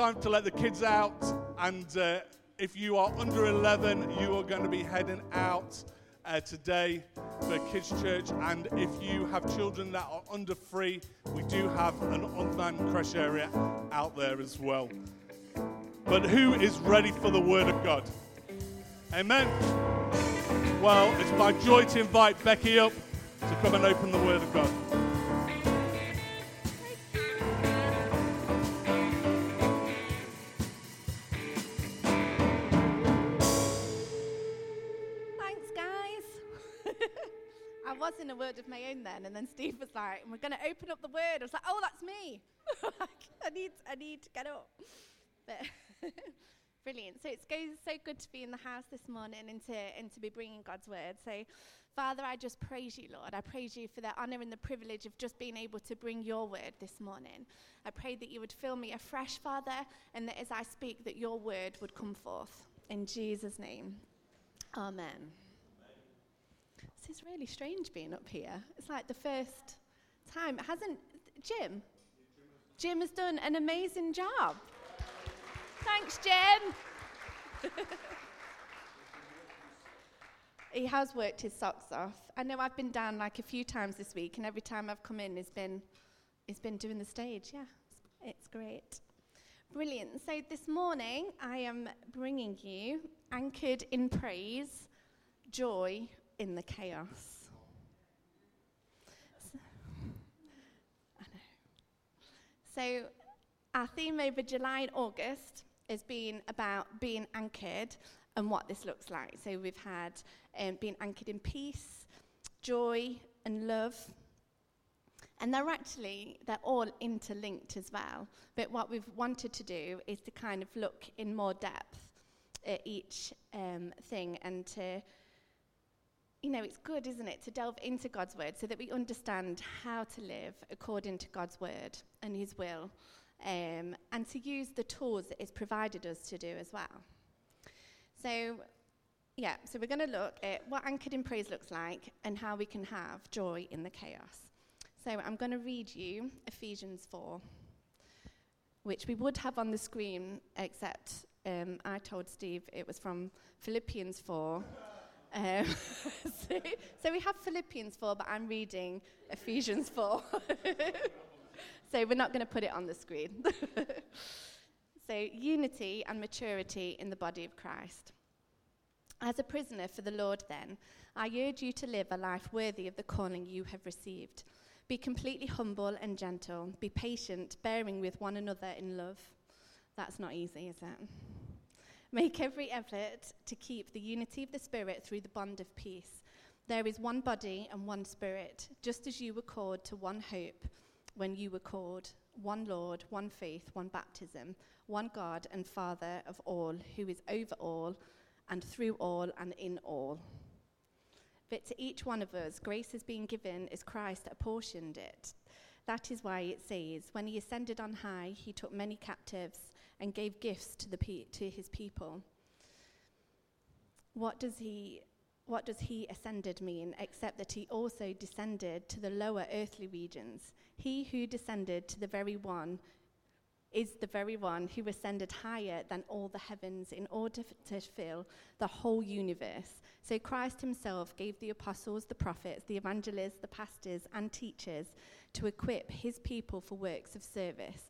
Time to let the kids out, and uh, if you are under 11, you are going to be heading out uh, today for Kids Church. And if you have children that are under three, we do have an unmanned crèche area out there as well. But who is ready for the Word of God? Amen. Well, it's my joy to invite Becky up to come and open the Word of God. In a word of my own then, and then Steve was like, "We're going to open up the word." I was like, "Oh, that's me! I need, I need to get up." But brilliant. So it's so good to be in the house this morning and to and to be bringing God's word. So, Father, I just praise you, Lord. I praise you for the honor and the privilege of just being able to bring your word this morning. I pray that you would fill me afresh, Father, and that as I speak, that your word would come forth. In Jesus' name, Amen. This is really strange being up here. It's like the first time. Hasn't Jim? Jim has done an amazing job. Thanks, Jim. he has worked his socks off. I know I've been down like a few times this week, and every time I've come in, he's been, he's been doing the stage. Yeah, it's great. Brilliant. So this morning, I am bringing you Anchored in Praise, Joy, in the chaos. So, I know. So, our theme over July and August has been about being anchored and what this looks like. So, we've had um, being anchored in peace, joy, and love. And they're actually, they're all interlinked as well. But what we've wanted to do is to kind of look in more depth at each um, thing and to you know, it's good, isn't it, to delve into God's word so that we understand how to live according to God's word and his will, um, and to use the tools that it's provided us to do as well. So, yeah, so we're going to look at what anchored in praise looks like and how we can have joy in the chaos. So, I'm going to read you Ephesians 4, which we would have on the screen, except um, I told Steve it was from Philippians 4. Um, so, so, we have Philippians 4, but I'm reading Ephesians 4. so we're not going to put it on the screen. so, unity and maturity in the body of Christ. As a prisoner for the Lord, then, I urge you to live a life worthy of the calling you have received. Be completely humble and gentle. Be patient, bearing with one another in love. That's not easy, is it? Make every effort to keep the unity of the Spirit through the bond of peace. There is one body and one Spirit, just as you were called to one hope when you were called, one Lord, one faith, one baptism, one God and Father of all, who is over all and through all and in all. But to each one of us, grace has been given as Christ apportioned it. That is why it says, When he ascended on high, he took many captives and gave gifts to, the pe- to his people. What does he what does he ascended mean except that he also descended to the lower earthly regions? He who descended to the very one is the very one who ascended higher than all the heavens in order to fill the whole universe. So Christ himself gave the apostles, the prophets, the evangelists, the pastors, and teachers to equip his people for works of service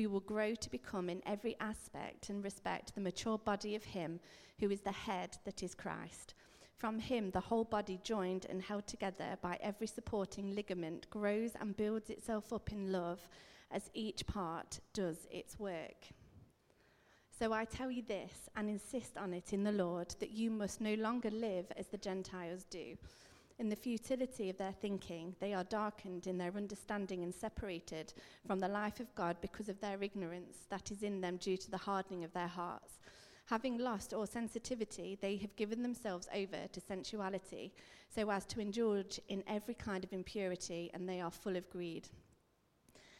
we will grow to become in every aspect and respect the mature body of Him who is the head that is Christ. From Him, the whole body, joined and held together by every supporting ligament, grows and builds itself up in love as each part does its work. So I tell you this and insist on it in the Lord that you must no longer live as the Gentiles do in the futility of their thinking, they are darkened in their understanding and separated from the life of God because of their ignorance that is in them due to the hardening of their hearts. Having lost all sensitivity, they have given themselves over to sensuality, so as to indulge in every kind of impurity, and they are full of greed.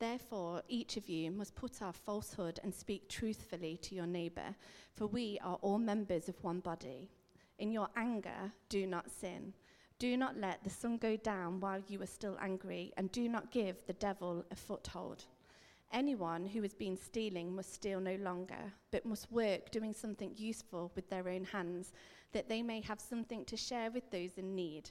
Therefore, each of you must put off falsehood and speak truthfully to your neighbor, for we are all members of one body. In your anger, do not sin. Do not let the sun go down while you are still angry, and do not give the devil a foothold. Anyone who has been stealing must steal no longer, but must work doing something useful with their own hands that they may have something to share with those in need.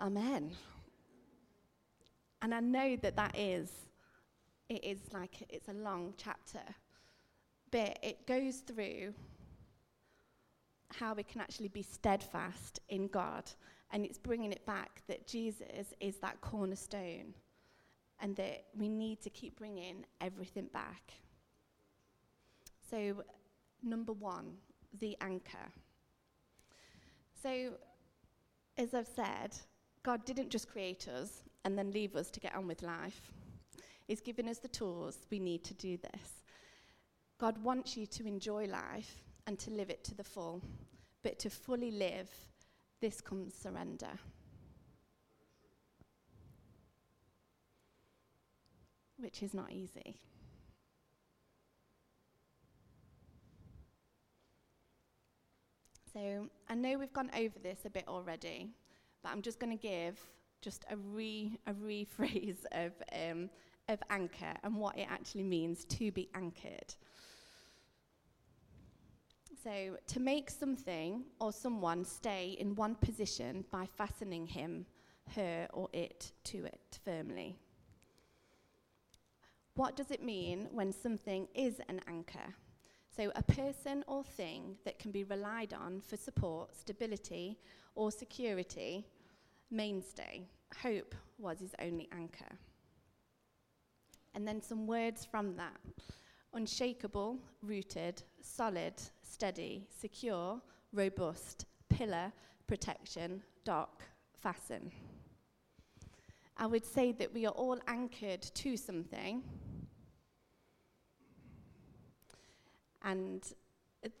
Amen. And I know that that is, it is like, it's a long chapter, but it goes through how we can actually be steadfast in God. And it's bringing it back that Jesus is that cornerstone and that we need to keep bringing everything back. So, number one, the anchor. So, as I've said, God didn't just create us and then leave us to get on with life. He's given us the tools we need to do this. God wants you to enjoy life and to live it to the full, but to fully live, this comes surrender. Which is not easy. So I know we've gone over this a bit already, but I'm just going to give just a, re, a rephrase of, um, of anchor and what it actually means to be anchored. So, to make something or someone stay in one position by fastening him, her, or it to it firmly. What does it mean when something is an anchor? So, a person or thing that can be relied on for support, stability, or security, mainstay. Hope was his only anchor. And then some words from that unshakable, rooted, solid, steady, secure, robust, pillar, protection, dock, fasten. I would say that we are all anchored to something and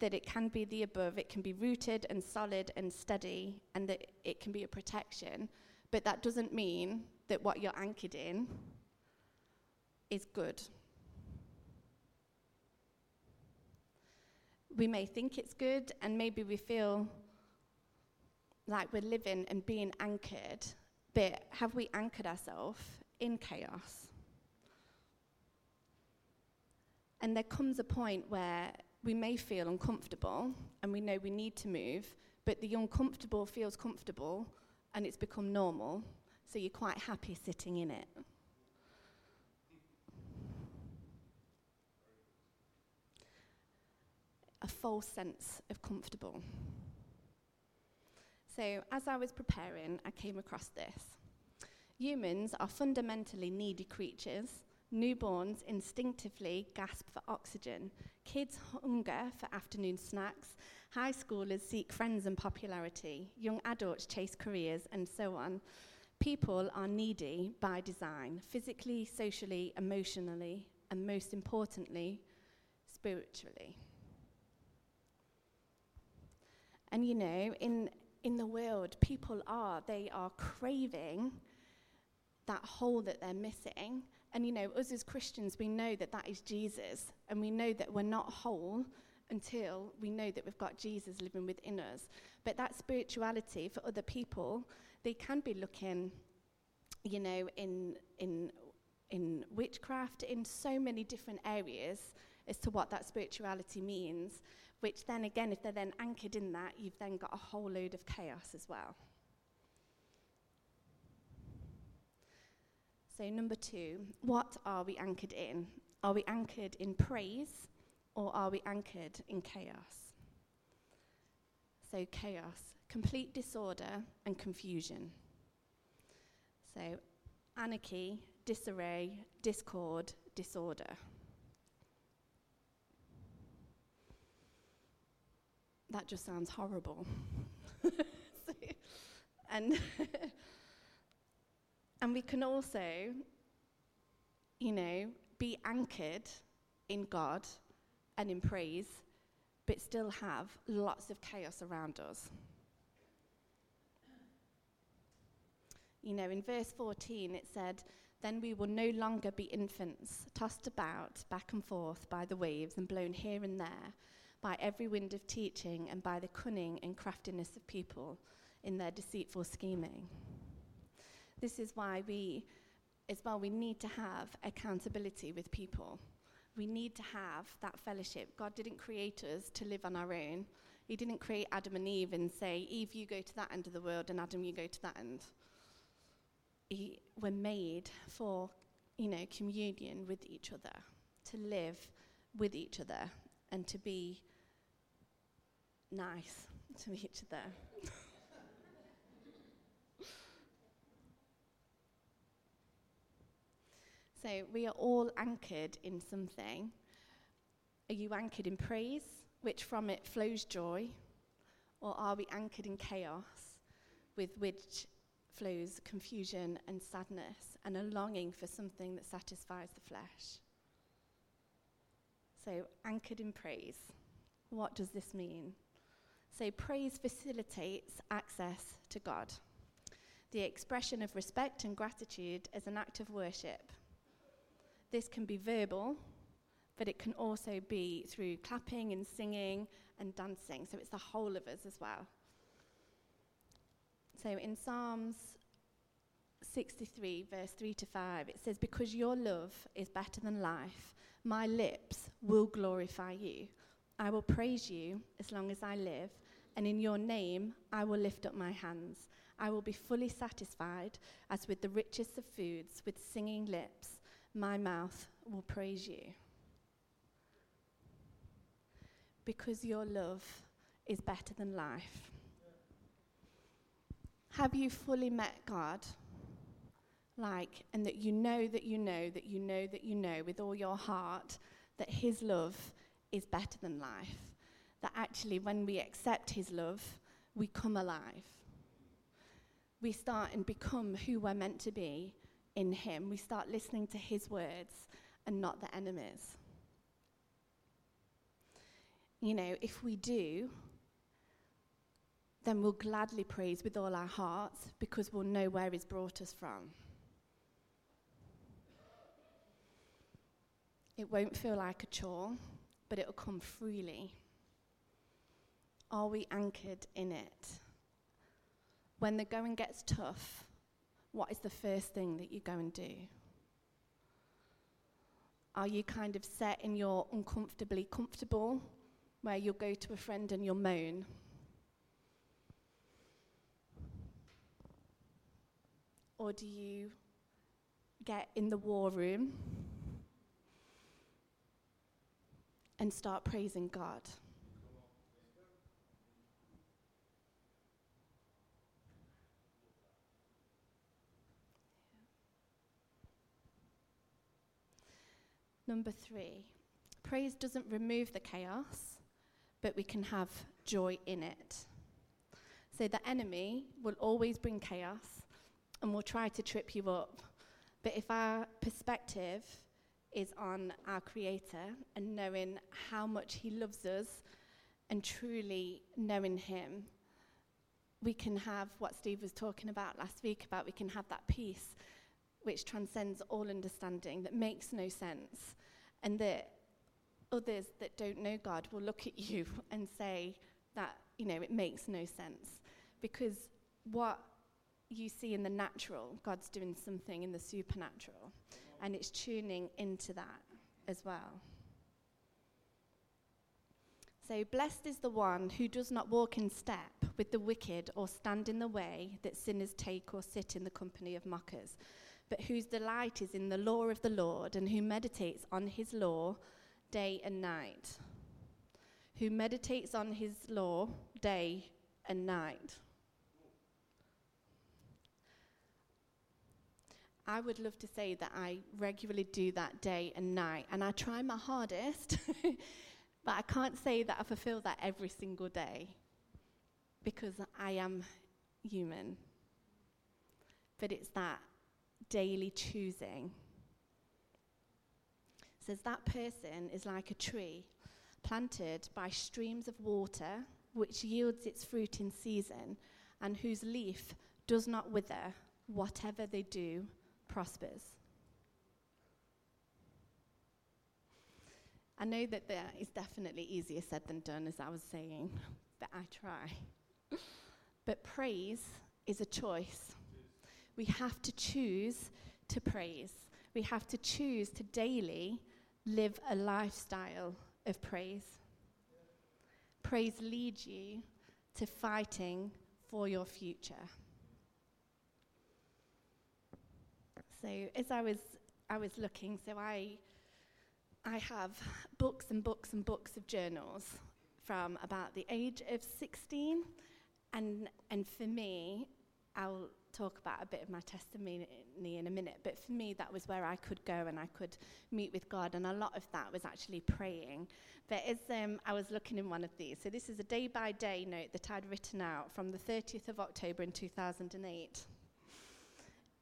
that it can be the above, it can be rooted and solid and steady, and that it can be a protection. But that doesn't mean that what you're anchored in is good. We may think it's good, and maybe we feel like we're living and being anchored, but have we anchored ourselves in chaos? And there comes a point where we may feel uncomfortable and we know we need to move, but the uncomfortable feels comfortable and it's become normal, so you're quite happy sitting in it. A false sense of comfortable. So, as I was preparing, I came across this. Humans are fundamentally needy creatures Newborns instinctively gasp for oxygen. Kids hunger for afternoon snacks. High schoolers seek friends and popularity. Young adults chase careers, and so on. People are needy by design, physically, socially, emotionally, and most importantly, spiritually. And you know, in, in the world, people are, they are craving that hole that they're missing and you know, us as Christians, we know that that is Jesus, and we know that we're not whole until we know that we've got Jesus living within us. But that spirituality for other people, they can be looking, you know, in, in, in witchcraft, in so many different areas as to what that spirituality means, which then again, if they're then anchored in that, you've then got a whole load of chaos as well. So, number two, what are we anchored in? Are we anchored in praise or are we anchored in chaos? So, chaos, complete disorder and confusion. So, anarchy, disarray, discord, disorder. That just sounds horrible. and And we can also, you know, be anchored in God and in praise, but still have lots of chaos around us. You know, in verse 14 it said, Then we will no longer be infants, tossed about back and forth by the waves and blown here and there by every wind of teaching and by the cunning and craftiness of people in their deceitful scheming. This is why we, as well, we need to have accountability with people. We need to have that fellowship. God didn't create us to live on our own. He didn't create Adam and Eve and say, Eve, you go to that end of the world, and Adam, you go to that end. He, we're made for, you know, communion with each other, to live with each other, and to be nice to each other. So we are all anchored in something. Are you anchored in praise, which from it flows joy? Or are we anchored in chaos, with which flows confusion and sadness and a longing for something that satisfies the flesh? So, anchored in praise. What does this mean? So, praise facilitates access to God, the expression of respect and gratitude as an act of worship this can be verbal, but it can also be through clapping and singing and dancing. So it's the whole of us as well. So in Psalms 63, verse 3 to 5, it says, Because your love is better than life, my lips will glorify you. I will praise you as long as I live, and in your name I will lift up my hands. I will be fully satisfied, as with the richest of foods, with singing lips my mouth will praise you. Because your love is better than life. Have you fully met God? Like, and that you know that you know that you know that you know with all your heart that His love is better than life. That actually, when we accept His love, we come alive. We start and become who we're meant to be in Him. We start listening to His words and not the enemy's. You know, if we do, then we'll gladly praise with all our hearts because we'll know where He's brought us from. It won't feel like a chore, but it'll come freely. Are we anchored in it? When the going gets tough, what is the first thing that you go and do? Are you kind of set in your uncomfortably comfortable, where you'll go to a friend and you'll moan? Or do you get in the war room and start praising God? Number three, praise doesn't remove the chaos, but we can have joy in it. So the enemy will always bring chaos and will try to trip you up. But if our perspective is on our Creator and knowing how much He loves us and truly knowing Him, we can have what Steve was talking about last week about we can have that peace which transcends all understanding, that makes no sense, and that others that don't know God will look at you and say that you know, it makes no sense because what you see in the natural, God's doing something in the supernatural, and it's tuning into that as well. So, blessed is the one who does not walk in step with the wicked or stand in the way that sinners take or sit in the company of mockers, but whose delight is in the law of the Lord and who meditates on his law day and night. Who meditates on his law day and night. I would love to say that I regularly do that day and night, and I try my hardest, but I can't say that I fulfill that every single day because I am human. But it's that daily choosing. It says that person is like a tree planted by streams of water, which yields its fruit in season, and whose leaf does not wither, whatever they do prospers. I know that that is definitely easier said than done, as I was saying, but I try. but praise is a choice. We have to choose to praise. We have to choose to daily live a lifestyle of praise. Praise leads you to fighting for your future. So as I was I was looking, so I I have books and books and books of journals from about the age of 16 and and for me I'll talk about a bit of my testimony in a minute but for me that was where I could go and I could meet with God and a lot of that was actually praying but as um, I was looking in one of these so this is a day by day note that I'd written out from the 30th of October in 2008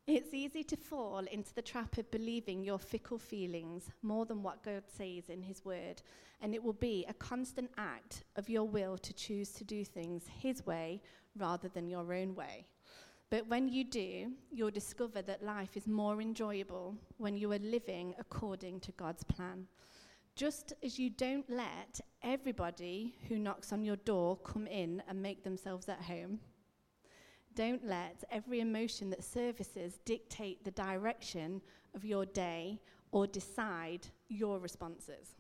it's easy to fall into the trap of believing your fickle feelings more than what God says in His Word, and it will be a constant act of your will to choose to do things His way rather than your own way. But when you do, you'll discover that life is more enjoyable when you are living according to God's plan. Just as you don't let everybody who knocks on your door come in and make themselves at home don't let every emotion that surfaces dictate the direction of your day or decide your responses.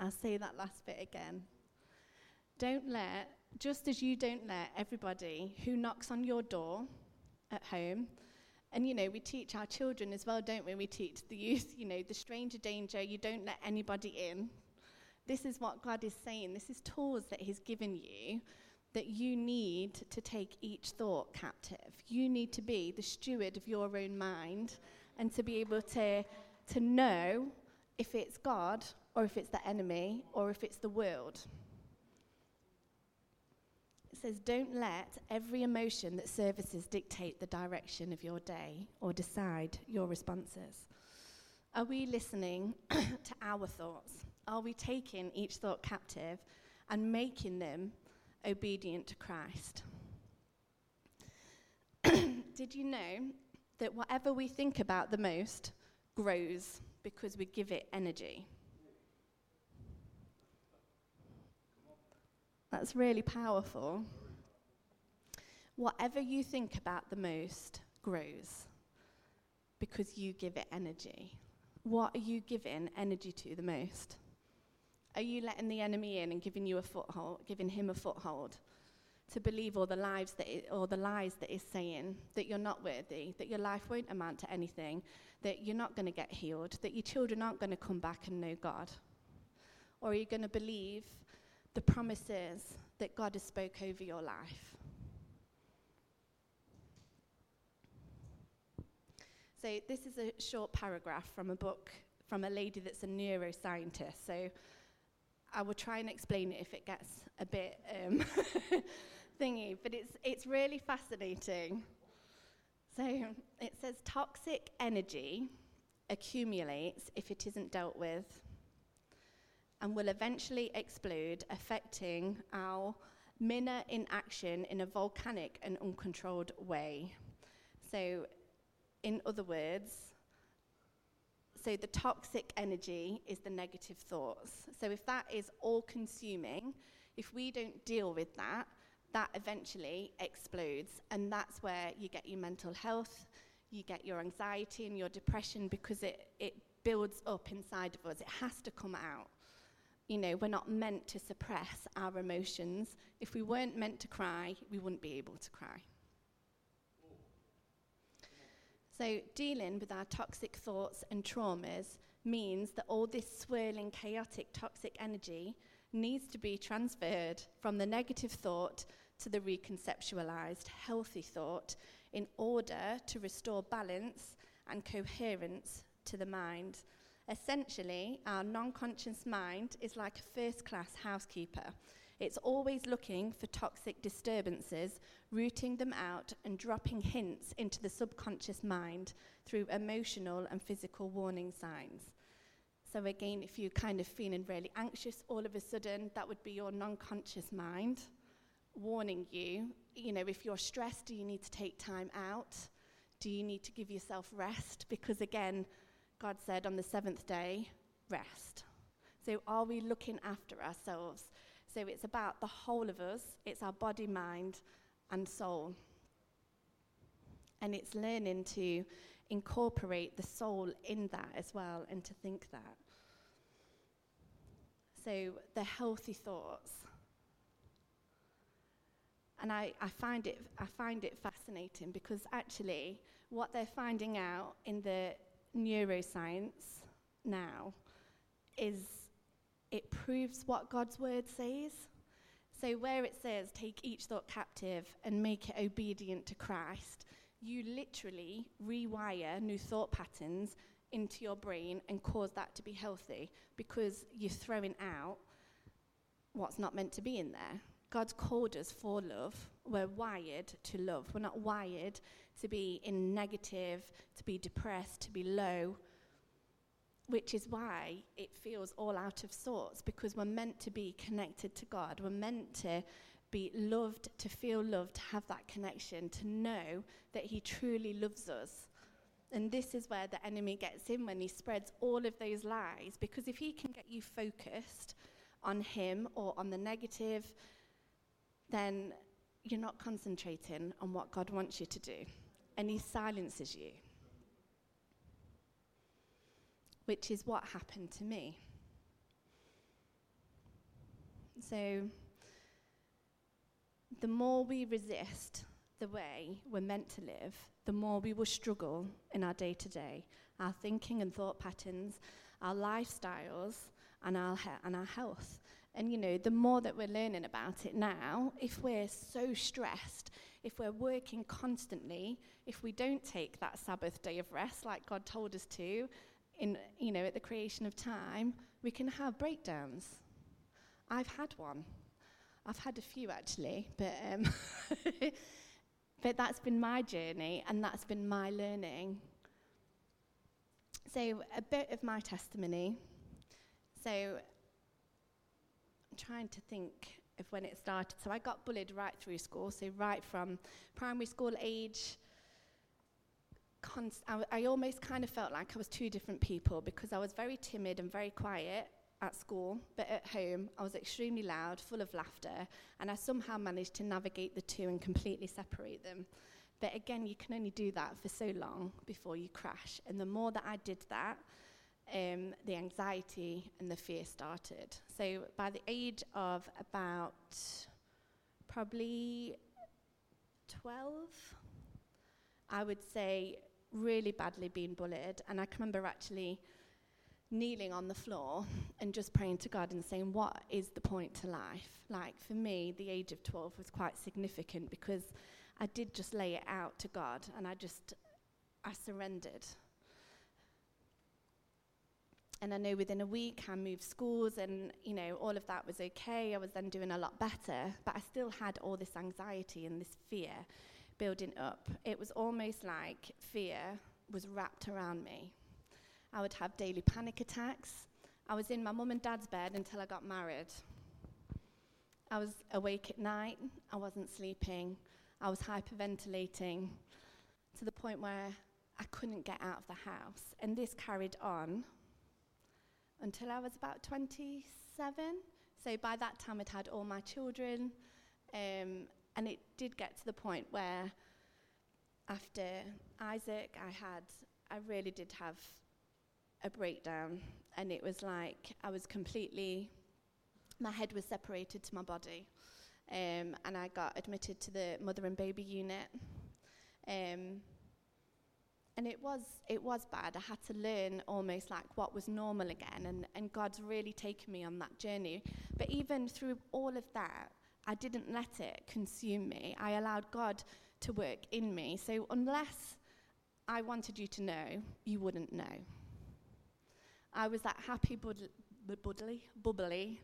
I'll say that last bit again. Don't let, just as you don't let everybody who knocks on your door at home, and you know, we teach our children as well, don't we? We teach the youth, you know, the stranger danger, you don't let anybody in. This is what God is saying. This is tools that He's given you that you need to take each thought captive. You need to be the steward of your own mind and to be able to, to know if it's God or if it's the enemy or if it's the world. Says, Don't let every emotion that surfaces dictate the direction of your day or decide your responses. Are we listening to our thoughts? Are we taking each thought captive and making them obedient to Christ. Did you know that whatever we think about the most grows because we give it energy? That's really powerful. Whatever you think about the most grows because you give it energy. What are you giving energy to the most? Are you letting the enemy in and giving you a foothold, giving him a foothold to believe all the lies that it, all the lies that is saying that you're not worthy, that your life won't amount to anything, that you're not going to get healed, that your children aren't going to come back and know God? Or are you going to believe the promises that God has spoke over your life? So this is a short paragraph from a book from a lady that's a neuroscientist. So I will try and explain it if it gets a bit um, thingy, but it's, it's really fascinating. So it says toxic energy accumulates if it isn't dealt with and will eventually explode, affecting our minna in action in a volcanic and uncontrolled way. So, in other words, so the toxic energy is the negative thoughts. So if that is all consuming, If we don't deal with that, that eventually explodes. And that's where you get your mental health, you get your anxiety and your depression because it, it builds up inside of us. It has to come out. You know, we're not meant to suppress our emotions. If we weren't meant to cry, we wouldn't be able to cry. So, dealing with our toxic thoughts and traumas means that all this swirling, chaotic, toxic energy needs to be transferred from the negative thought to the reconceptualized, healthy thought in order to restore balance and coherence to the mind. Essentially, our non conscious mind is like a first class housekeeper. It's always looking for toxic disturbances, rooting them out, and dropping hints into the subconscious mind through emotional and physical warning signs. So, again, if you're kind of feeling really anxious all of a sudden, that would be your non conscious mind warning you. You know, if you're stressed, do you need to take time out? Do you need to give yourself rest? Because, again, God said on the seventh day, rest. So, are we looking after ourselves? So, it's about the whole of us, it's our body, mind, and soul. And it's learning to incorporate the soul in that as well and to think that. So, the healthy thoughts. And I, I, find it, I find it fascinating because actually, what they're finding out in the neuroscience now is it proves what God's word says. So, where it says, take each thought captive and make it obedient to Christ, you literally rewire new thought patterns into your brain and cause that to be healthy because you're throwing out what's not meant to be in there. God's called us for love. We're wired to love. We're not wired to be in negative, to be depressed, to be low, which is why it feels all out of sorts because we're meant to be connected to God. We're meant to be loved, to feel loved, to have that connection, to know that He truly loves us. And this is where the enemy gets in when he spreads all of those lies. Because if he can get you focused on him or on the negative, then you're not concentrating on what God wants you to do. And he silences you, which is what happened to me. So, the more we resist the way we're meant to live, the more we will struggle in our day to day, our thinking and thought patterns, our lifestyles, and our, he- and our health. And you know, the more that we're learning about it now, if we're so stressed, if we're working constantly, if we don't take that Sabbath day of rest like God told us to, in you know, at the creation of time, we can have breakdowns. I've had one. I've had a few actually, but um, but that's been my journey and that's been my learning. So a bit of my testimony. So I'm trying to think of when it started. So I got bullied right through school, so right from primary school age. Const- I, I almost kind of felt like I was two different people because I was very timid and very quiet at school, but at home I was extremely loud, full of laughter, and I somehow managed to navigate the two and completely separate them. But again, you can only do that for so long before you crash. And the more that I did that, um, the anxiety and the fear started. So by the age of about probably 12, I would say really badly being bullied. And I can remember actually kneeling on the floor and just praying to God and saying, What is the point to life? Like for me, the age of 12 was quite significant because I did just lay it out to God and I just, I surrendered. And I know within a week I moved schools and, you know, all of that was okay. I was then doing a lot better, but I still had all this anxiety and this fear building up. It was almost like fear was wrapped around me. I would have daily panic attacks. I was in my mum and dad's bed until I got married. I was awake at night. I wasn't sleeping. I was hyperventilating to the point where I couldn't get out of the house. And this carried on until I was about 27, So by that time, I'd had all my children, um, and it did get to the point where, after Isaac, I had, I really did have a breakdown, and it was like I was completely, my head was separated to my body, um, and I got admitted to the mother and baby unit. Um, and it was it was bad. I had to learn almost like what was normal again, and, and God's really taken me on that journey. But even through all of that, I didn't let it consume me. I allowed God to work in me. So unless I wanted you to know, you wouldn't know. I was that happy, bud- bubbly, bubbly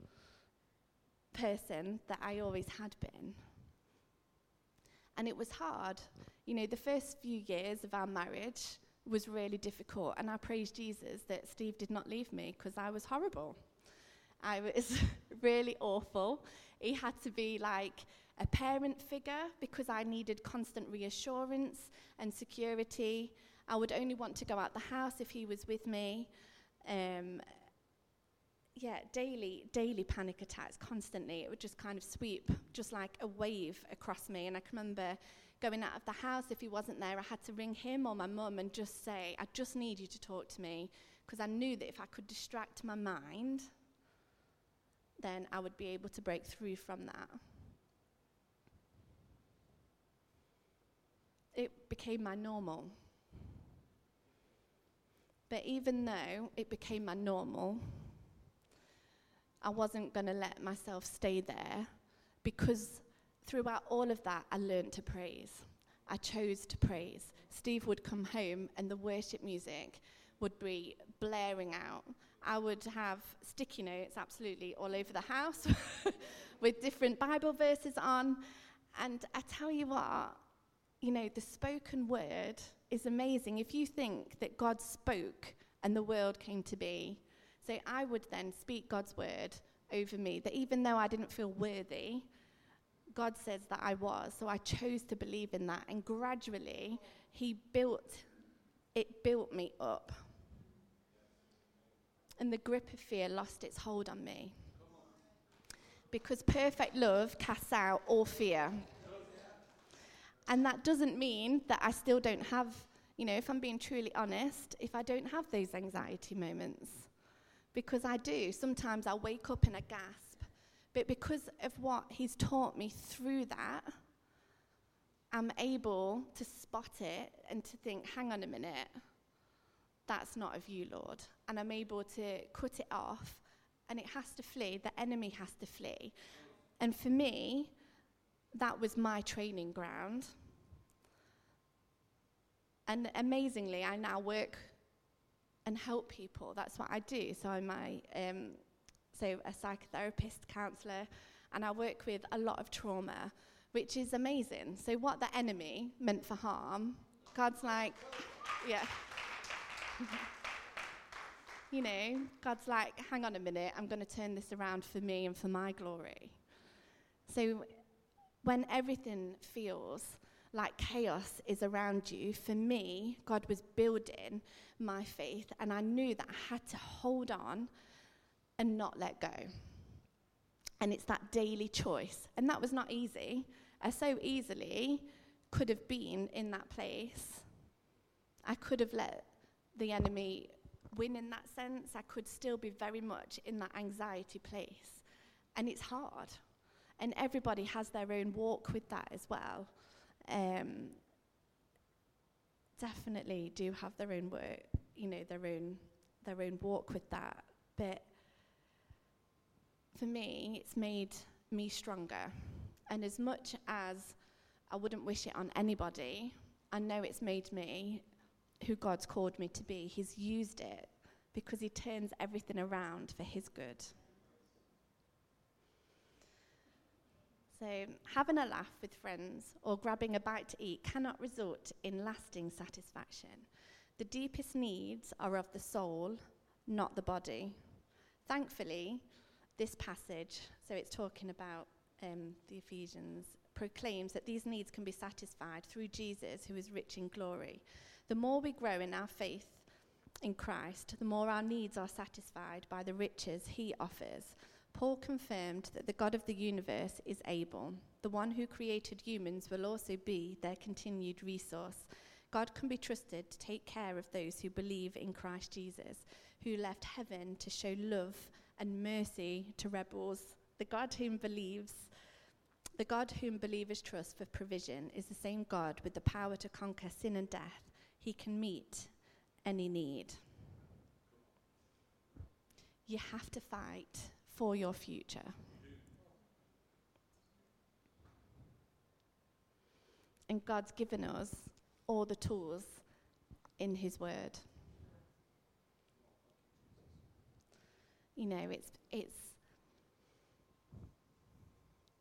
person that I always had been. And it was hard. You know, the first few years of our marriage was really difficult. And I praise Jesus that Steve did not leave me because I was horrible. I was really awful. He had to be like a parent figure because I needed constant reassurance and security. I would only want to go out the house if he was with me. Um, yeah, daily, daily panic attacks constantly. It would just kind of sweep, just like a wave across me. And I can remember going out of the house. If he wasn't there, I had to ring him or my mum and just say, I just need you to talk to me. Because I knew that if I could distract my mind, then I would be able to break through from that. It became my normal. But even though it became my normal, I wasn't going to let myself stay there because throughout all of that, I learned to praise. I chose to praise. Steve would come home and the worship music would be blaring out. I would have sticky notes absolutely all over the house with different Bible verses on. And I tell you what, you know, the spoken word is amazing. If you think that God spoke and the world came to be, so I would then speak God's word over me, that even though I didn't feel worthy, God says that I was. So I chose to believe in that. And gradually, He built, it built me up. And the grip of fear lost its hold on me. Because perfect love casts out all fear. And that doesn't mean that I still don't have, you know, if I'm being truly honest, if I don't have those anxiety moments because I do. Sometimes I'll wake up in a gasp. But because of what he's taught me through that, I'm able to spot it and to think, hang on a minute, that's not of you, Lord. And I'm able to cut it off, and it has to flee. The enemy has to flee. And for me, that was my training ground. And amazingly, I now work and help people. That's what I do. So I'm a, um, so a psychotherapist, counsellor, and I work with a lot of trauma, which is amazing. So what the enemy meant for harm, God's like, yeah. you know, God's like, hang on a minute, I'm going to turn this around for me and for my glory. So when everything feels like chaos is around you, for me, God was building my faith, and I knew that I had to hold on and not let go. And it's that daily choice. And that was not easy. I so easily could have been in that place. I could have let the enemy win in that sense. I could still be very much in that anxiety place. And it's hard. And everybody has their own walk with that as well. Um, definitely do have their own work, you know, their own their own walk with that. But for me, it's made me stronger. And as much as I wouldn't wish it on anybody, I know it's made me who God's called me to be. He's used it because He turns everything around for His good. So, having a laugh with friends or grabbing a bite to eat cannot result in lasting satisfaction. The deepest needs are of the soul, not the body. Thankfully, this passage, so it's talking about um, the Ephesians, proclaims that these needs can be satisfied through Jesus, who is rich in glory. The more we grow in our faith in Christ, the more our needs are satisfied by the riches he offers. Paul confirmed that the God of the universe is able. The one who created humans will also be their continued resource. God can be trusted to take care of those who believe in Christ Jesus, who left heaven to show love and mercy to rebels. The God whom believes the God whom believers trust for provision is the same God with the power to conquer sin and death. He can meet any need. You have to fight for your future. And God's given us all the tools in His Word. You know, it's, it's,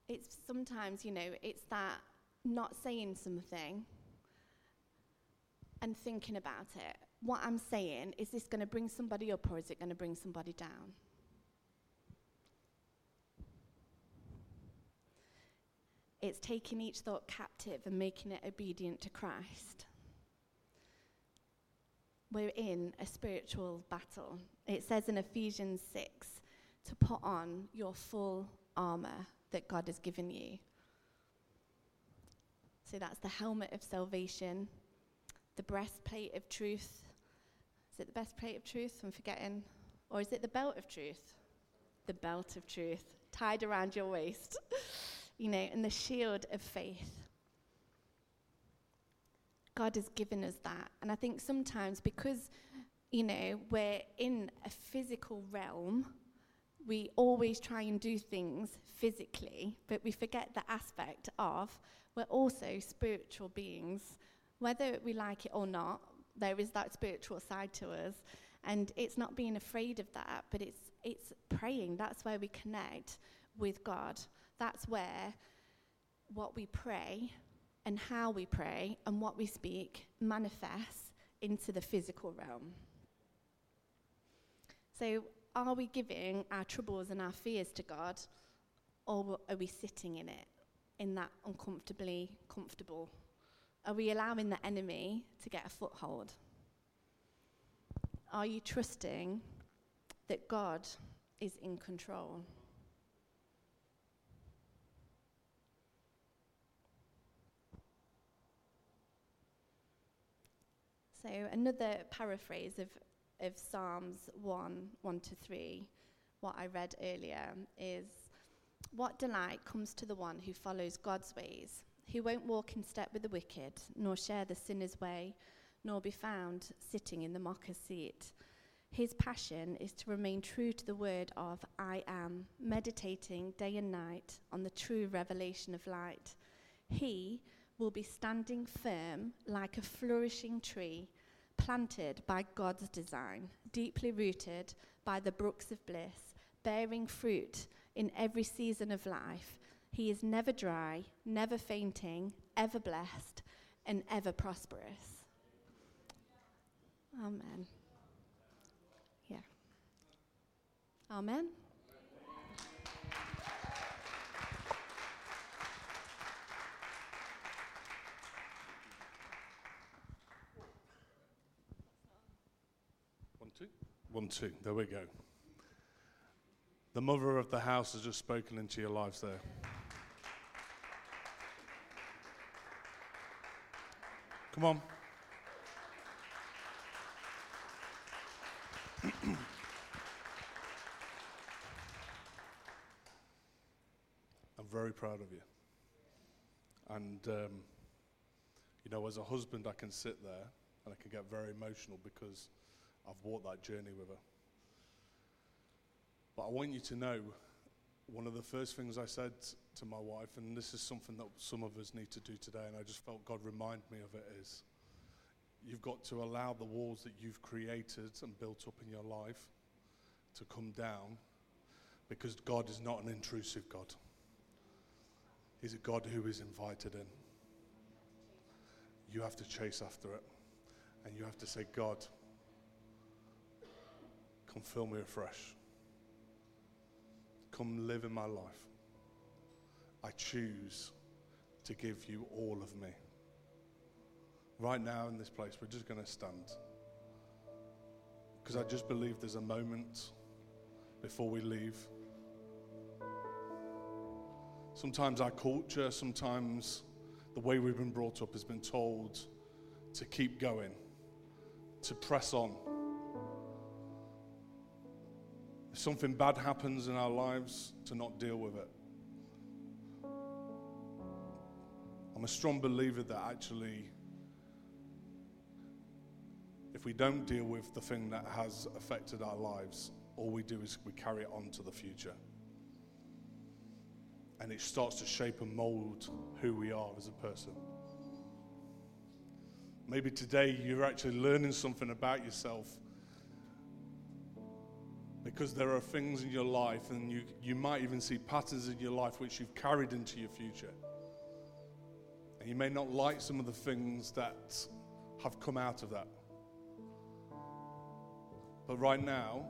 it's sometimes, you know, it's that not saying something and thinking about it. What I'm saying, is this going to bring somebody up or is it going to bring somebody down? It's taking each thought captive and making it obedient to Christ. We're in a spiritual battle. It says in Ephesians 6 to put on your full armor that God has given you. So that's the helmet of salvation, the breastplate of truth. Is it the breastplate of truth? I'm forgetting. Or is it the belt of truth? The belt of truth tied around your waist. you know, and the shield of faith. God has given us that. And I think sometimes because, you know, we're in a physical realm, we always try and do things physically, but we forget the aspect of we're also spiritual beings. Whether we like it or not, there is that spiritual side to us. And it's not being afraid of that, but it's, it's praying. That's where we connect with God that's where what we pray and how we pray and what we speak manifests into the physical realm. So, are we giving our troubles and our fears to God, or are we sitting in it, in that uncomfortably comfortable? Are we allowing the enemy to get a foothold? Are you trusting that God is in control? So, another paraphrase of, of Psalms 1 1 to 3, what I read earlier, is What delight comes to the one who follows God's ways, who won't walk in step with the wicked, nor share the sinner's way, nor be found sitting in the mocker's seat. His passion is to remain true to the word of I am, meditating day and night on the true revelation of light. He will be standing firm like a flourishing tree planted by God's design, deeply rooted by the brooks of bliss, bearing fruit in every season of life. He is never dry, never fainting, ever blessed, and ever prosperous. Amen. Yeah. Amen. One, two. There we go. The mother of the house has just spoken into your lives there. Come on. I'm very proud of you. And, um, you know, as a husband, I can sit there and I can get very emotional because I've walked that journey with her. But I want you to know one of the first things I said to my wife, and this is something that some of us need to do today, and I just felt God remind me of it, is you've got to allow the walls that you've created and built up in your life to come down because God is not an intrusive God. He's a God who is invited in. You have to chase after it, and you have to say, God, Come fill me afresh. Come live in my life. I choose to give you all of me. Right now in this place, we're just going to stand. Because I just believe there's a moment before we leave Sometimes our culture, sometimes the way we've been brought up has been told to keep going, to press on. Something bad happens in our lives, to not deal with it. I'm a strong believer that actually, if we don't deal with the thing that has affected our lives, all we do is we carry it on to the future. And it starts to shape and mold who we are as a person. Maybe today you're actually learning something about yourself because there are things in your life, and you, you might even see patterns in your life which you've carried into your future. And you may not like some of the things that have come out of that. But right now,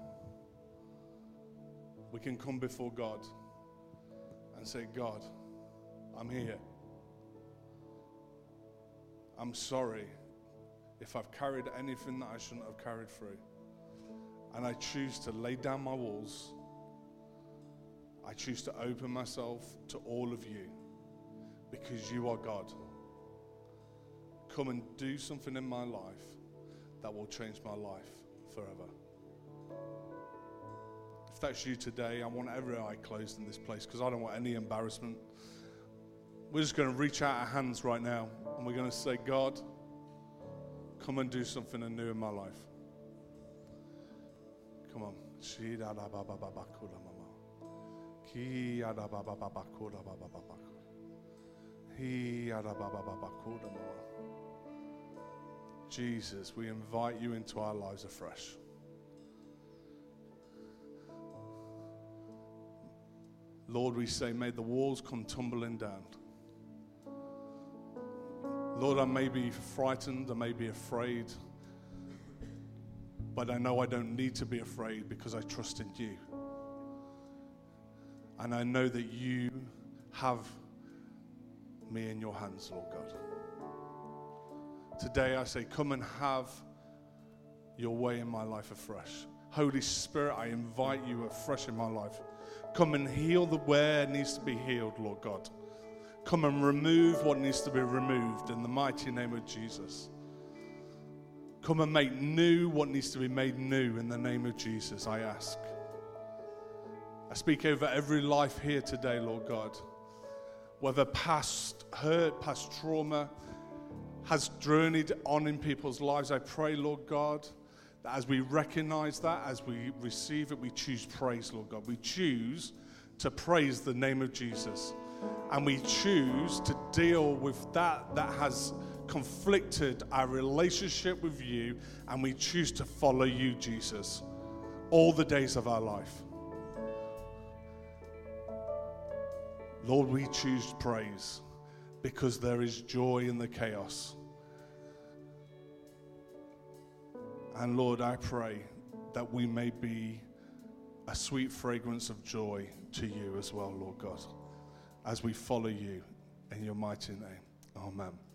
we can come before God and say, God, I'm here. I'm sorry if I've carried anything that I shouldn't have carried through. And I choose to lay down my walls. I choose to open myself to all of you because you are God. Come and do something in my life that will change my life forever. If that's you today, I want every eye closed in this place because I don't want any embarrassment. We're just going to reach out our hands right now and we're going to say, God, come and do something new in my life. Come on. Jesus, we invite you into our lives afresh. Lord, we say, may the walls come tumbling down. Lord, I may be frightened, I may be afraid. But I know I don't need to be afraid because I trust in you. And I know that you have me in your hands, Lord God. Today I say, come and have your way in my life afresh. Holy Spirit, I invite you afresh in my life. Come and heal the where needs to be healed, Lord God. Come and remove what needs to be removed in the mighty name of Jesus. Come and make new what needs to be made new in the name of Jesus, I ask. I speak over every life here today, Lord God. Whether past hurt, past trauma has journeyed on in people's lives, I pray, Lord God, that as we recognize that, as we receive it, we choose praise, Lord God. We choose to praise the name of Jesus. And we choose to deal with that that has conflicted our relationship with you, and we choose to follow you, Jesus, all the days of our life. Lord, we choose praise because there is joy in the chaos. And Lord, I pray that we may be a sweet fragrance of joy to you as well, Lord God, as we follow you in your mighty name. Amen.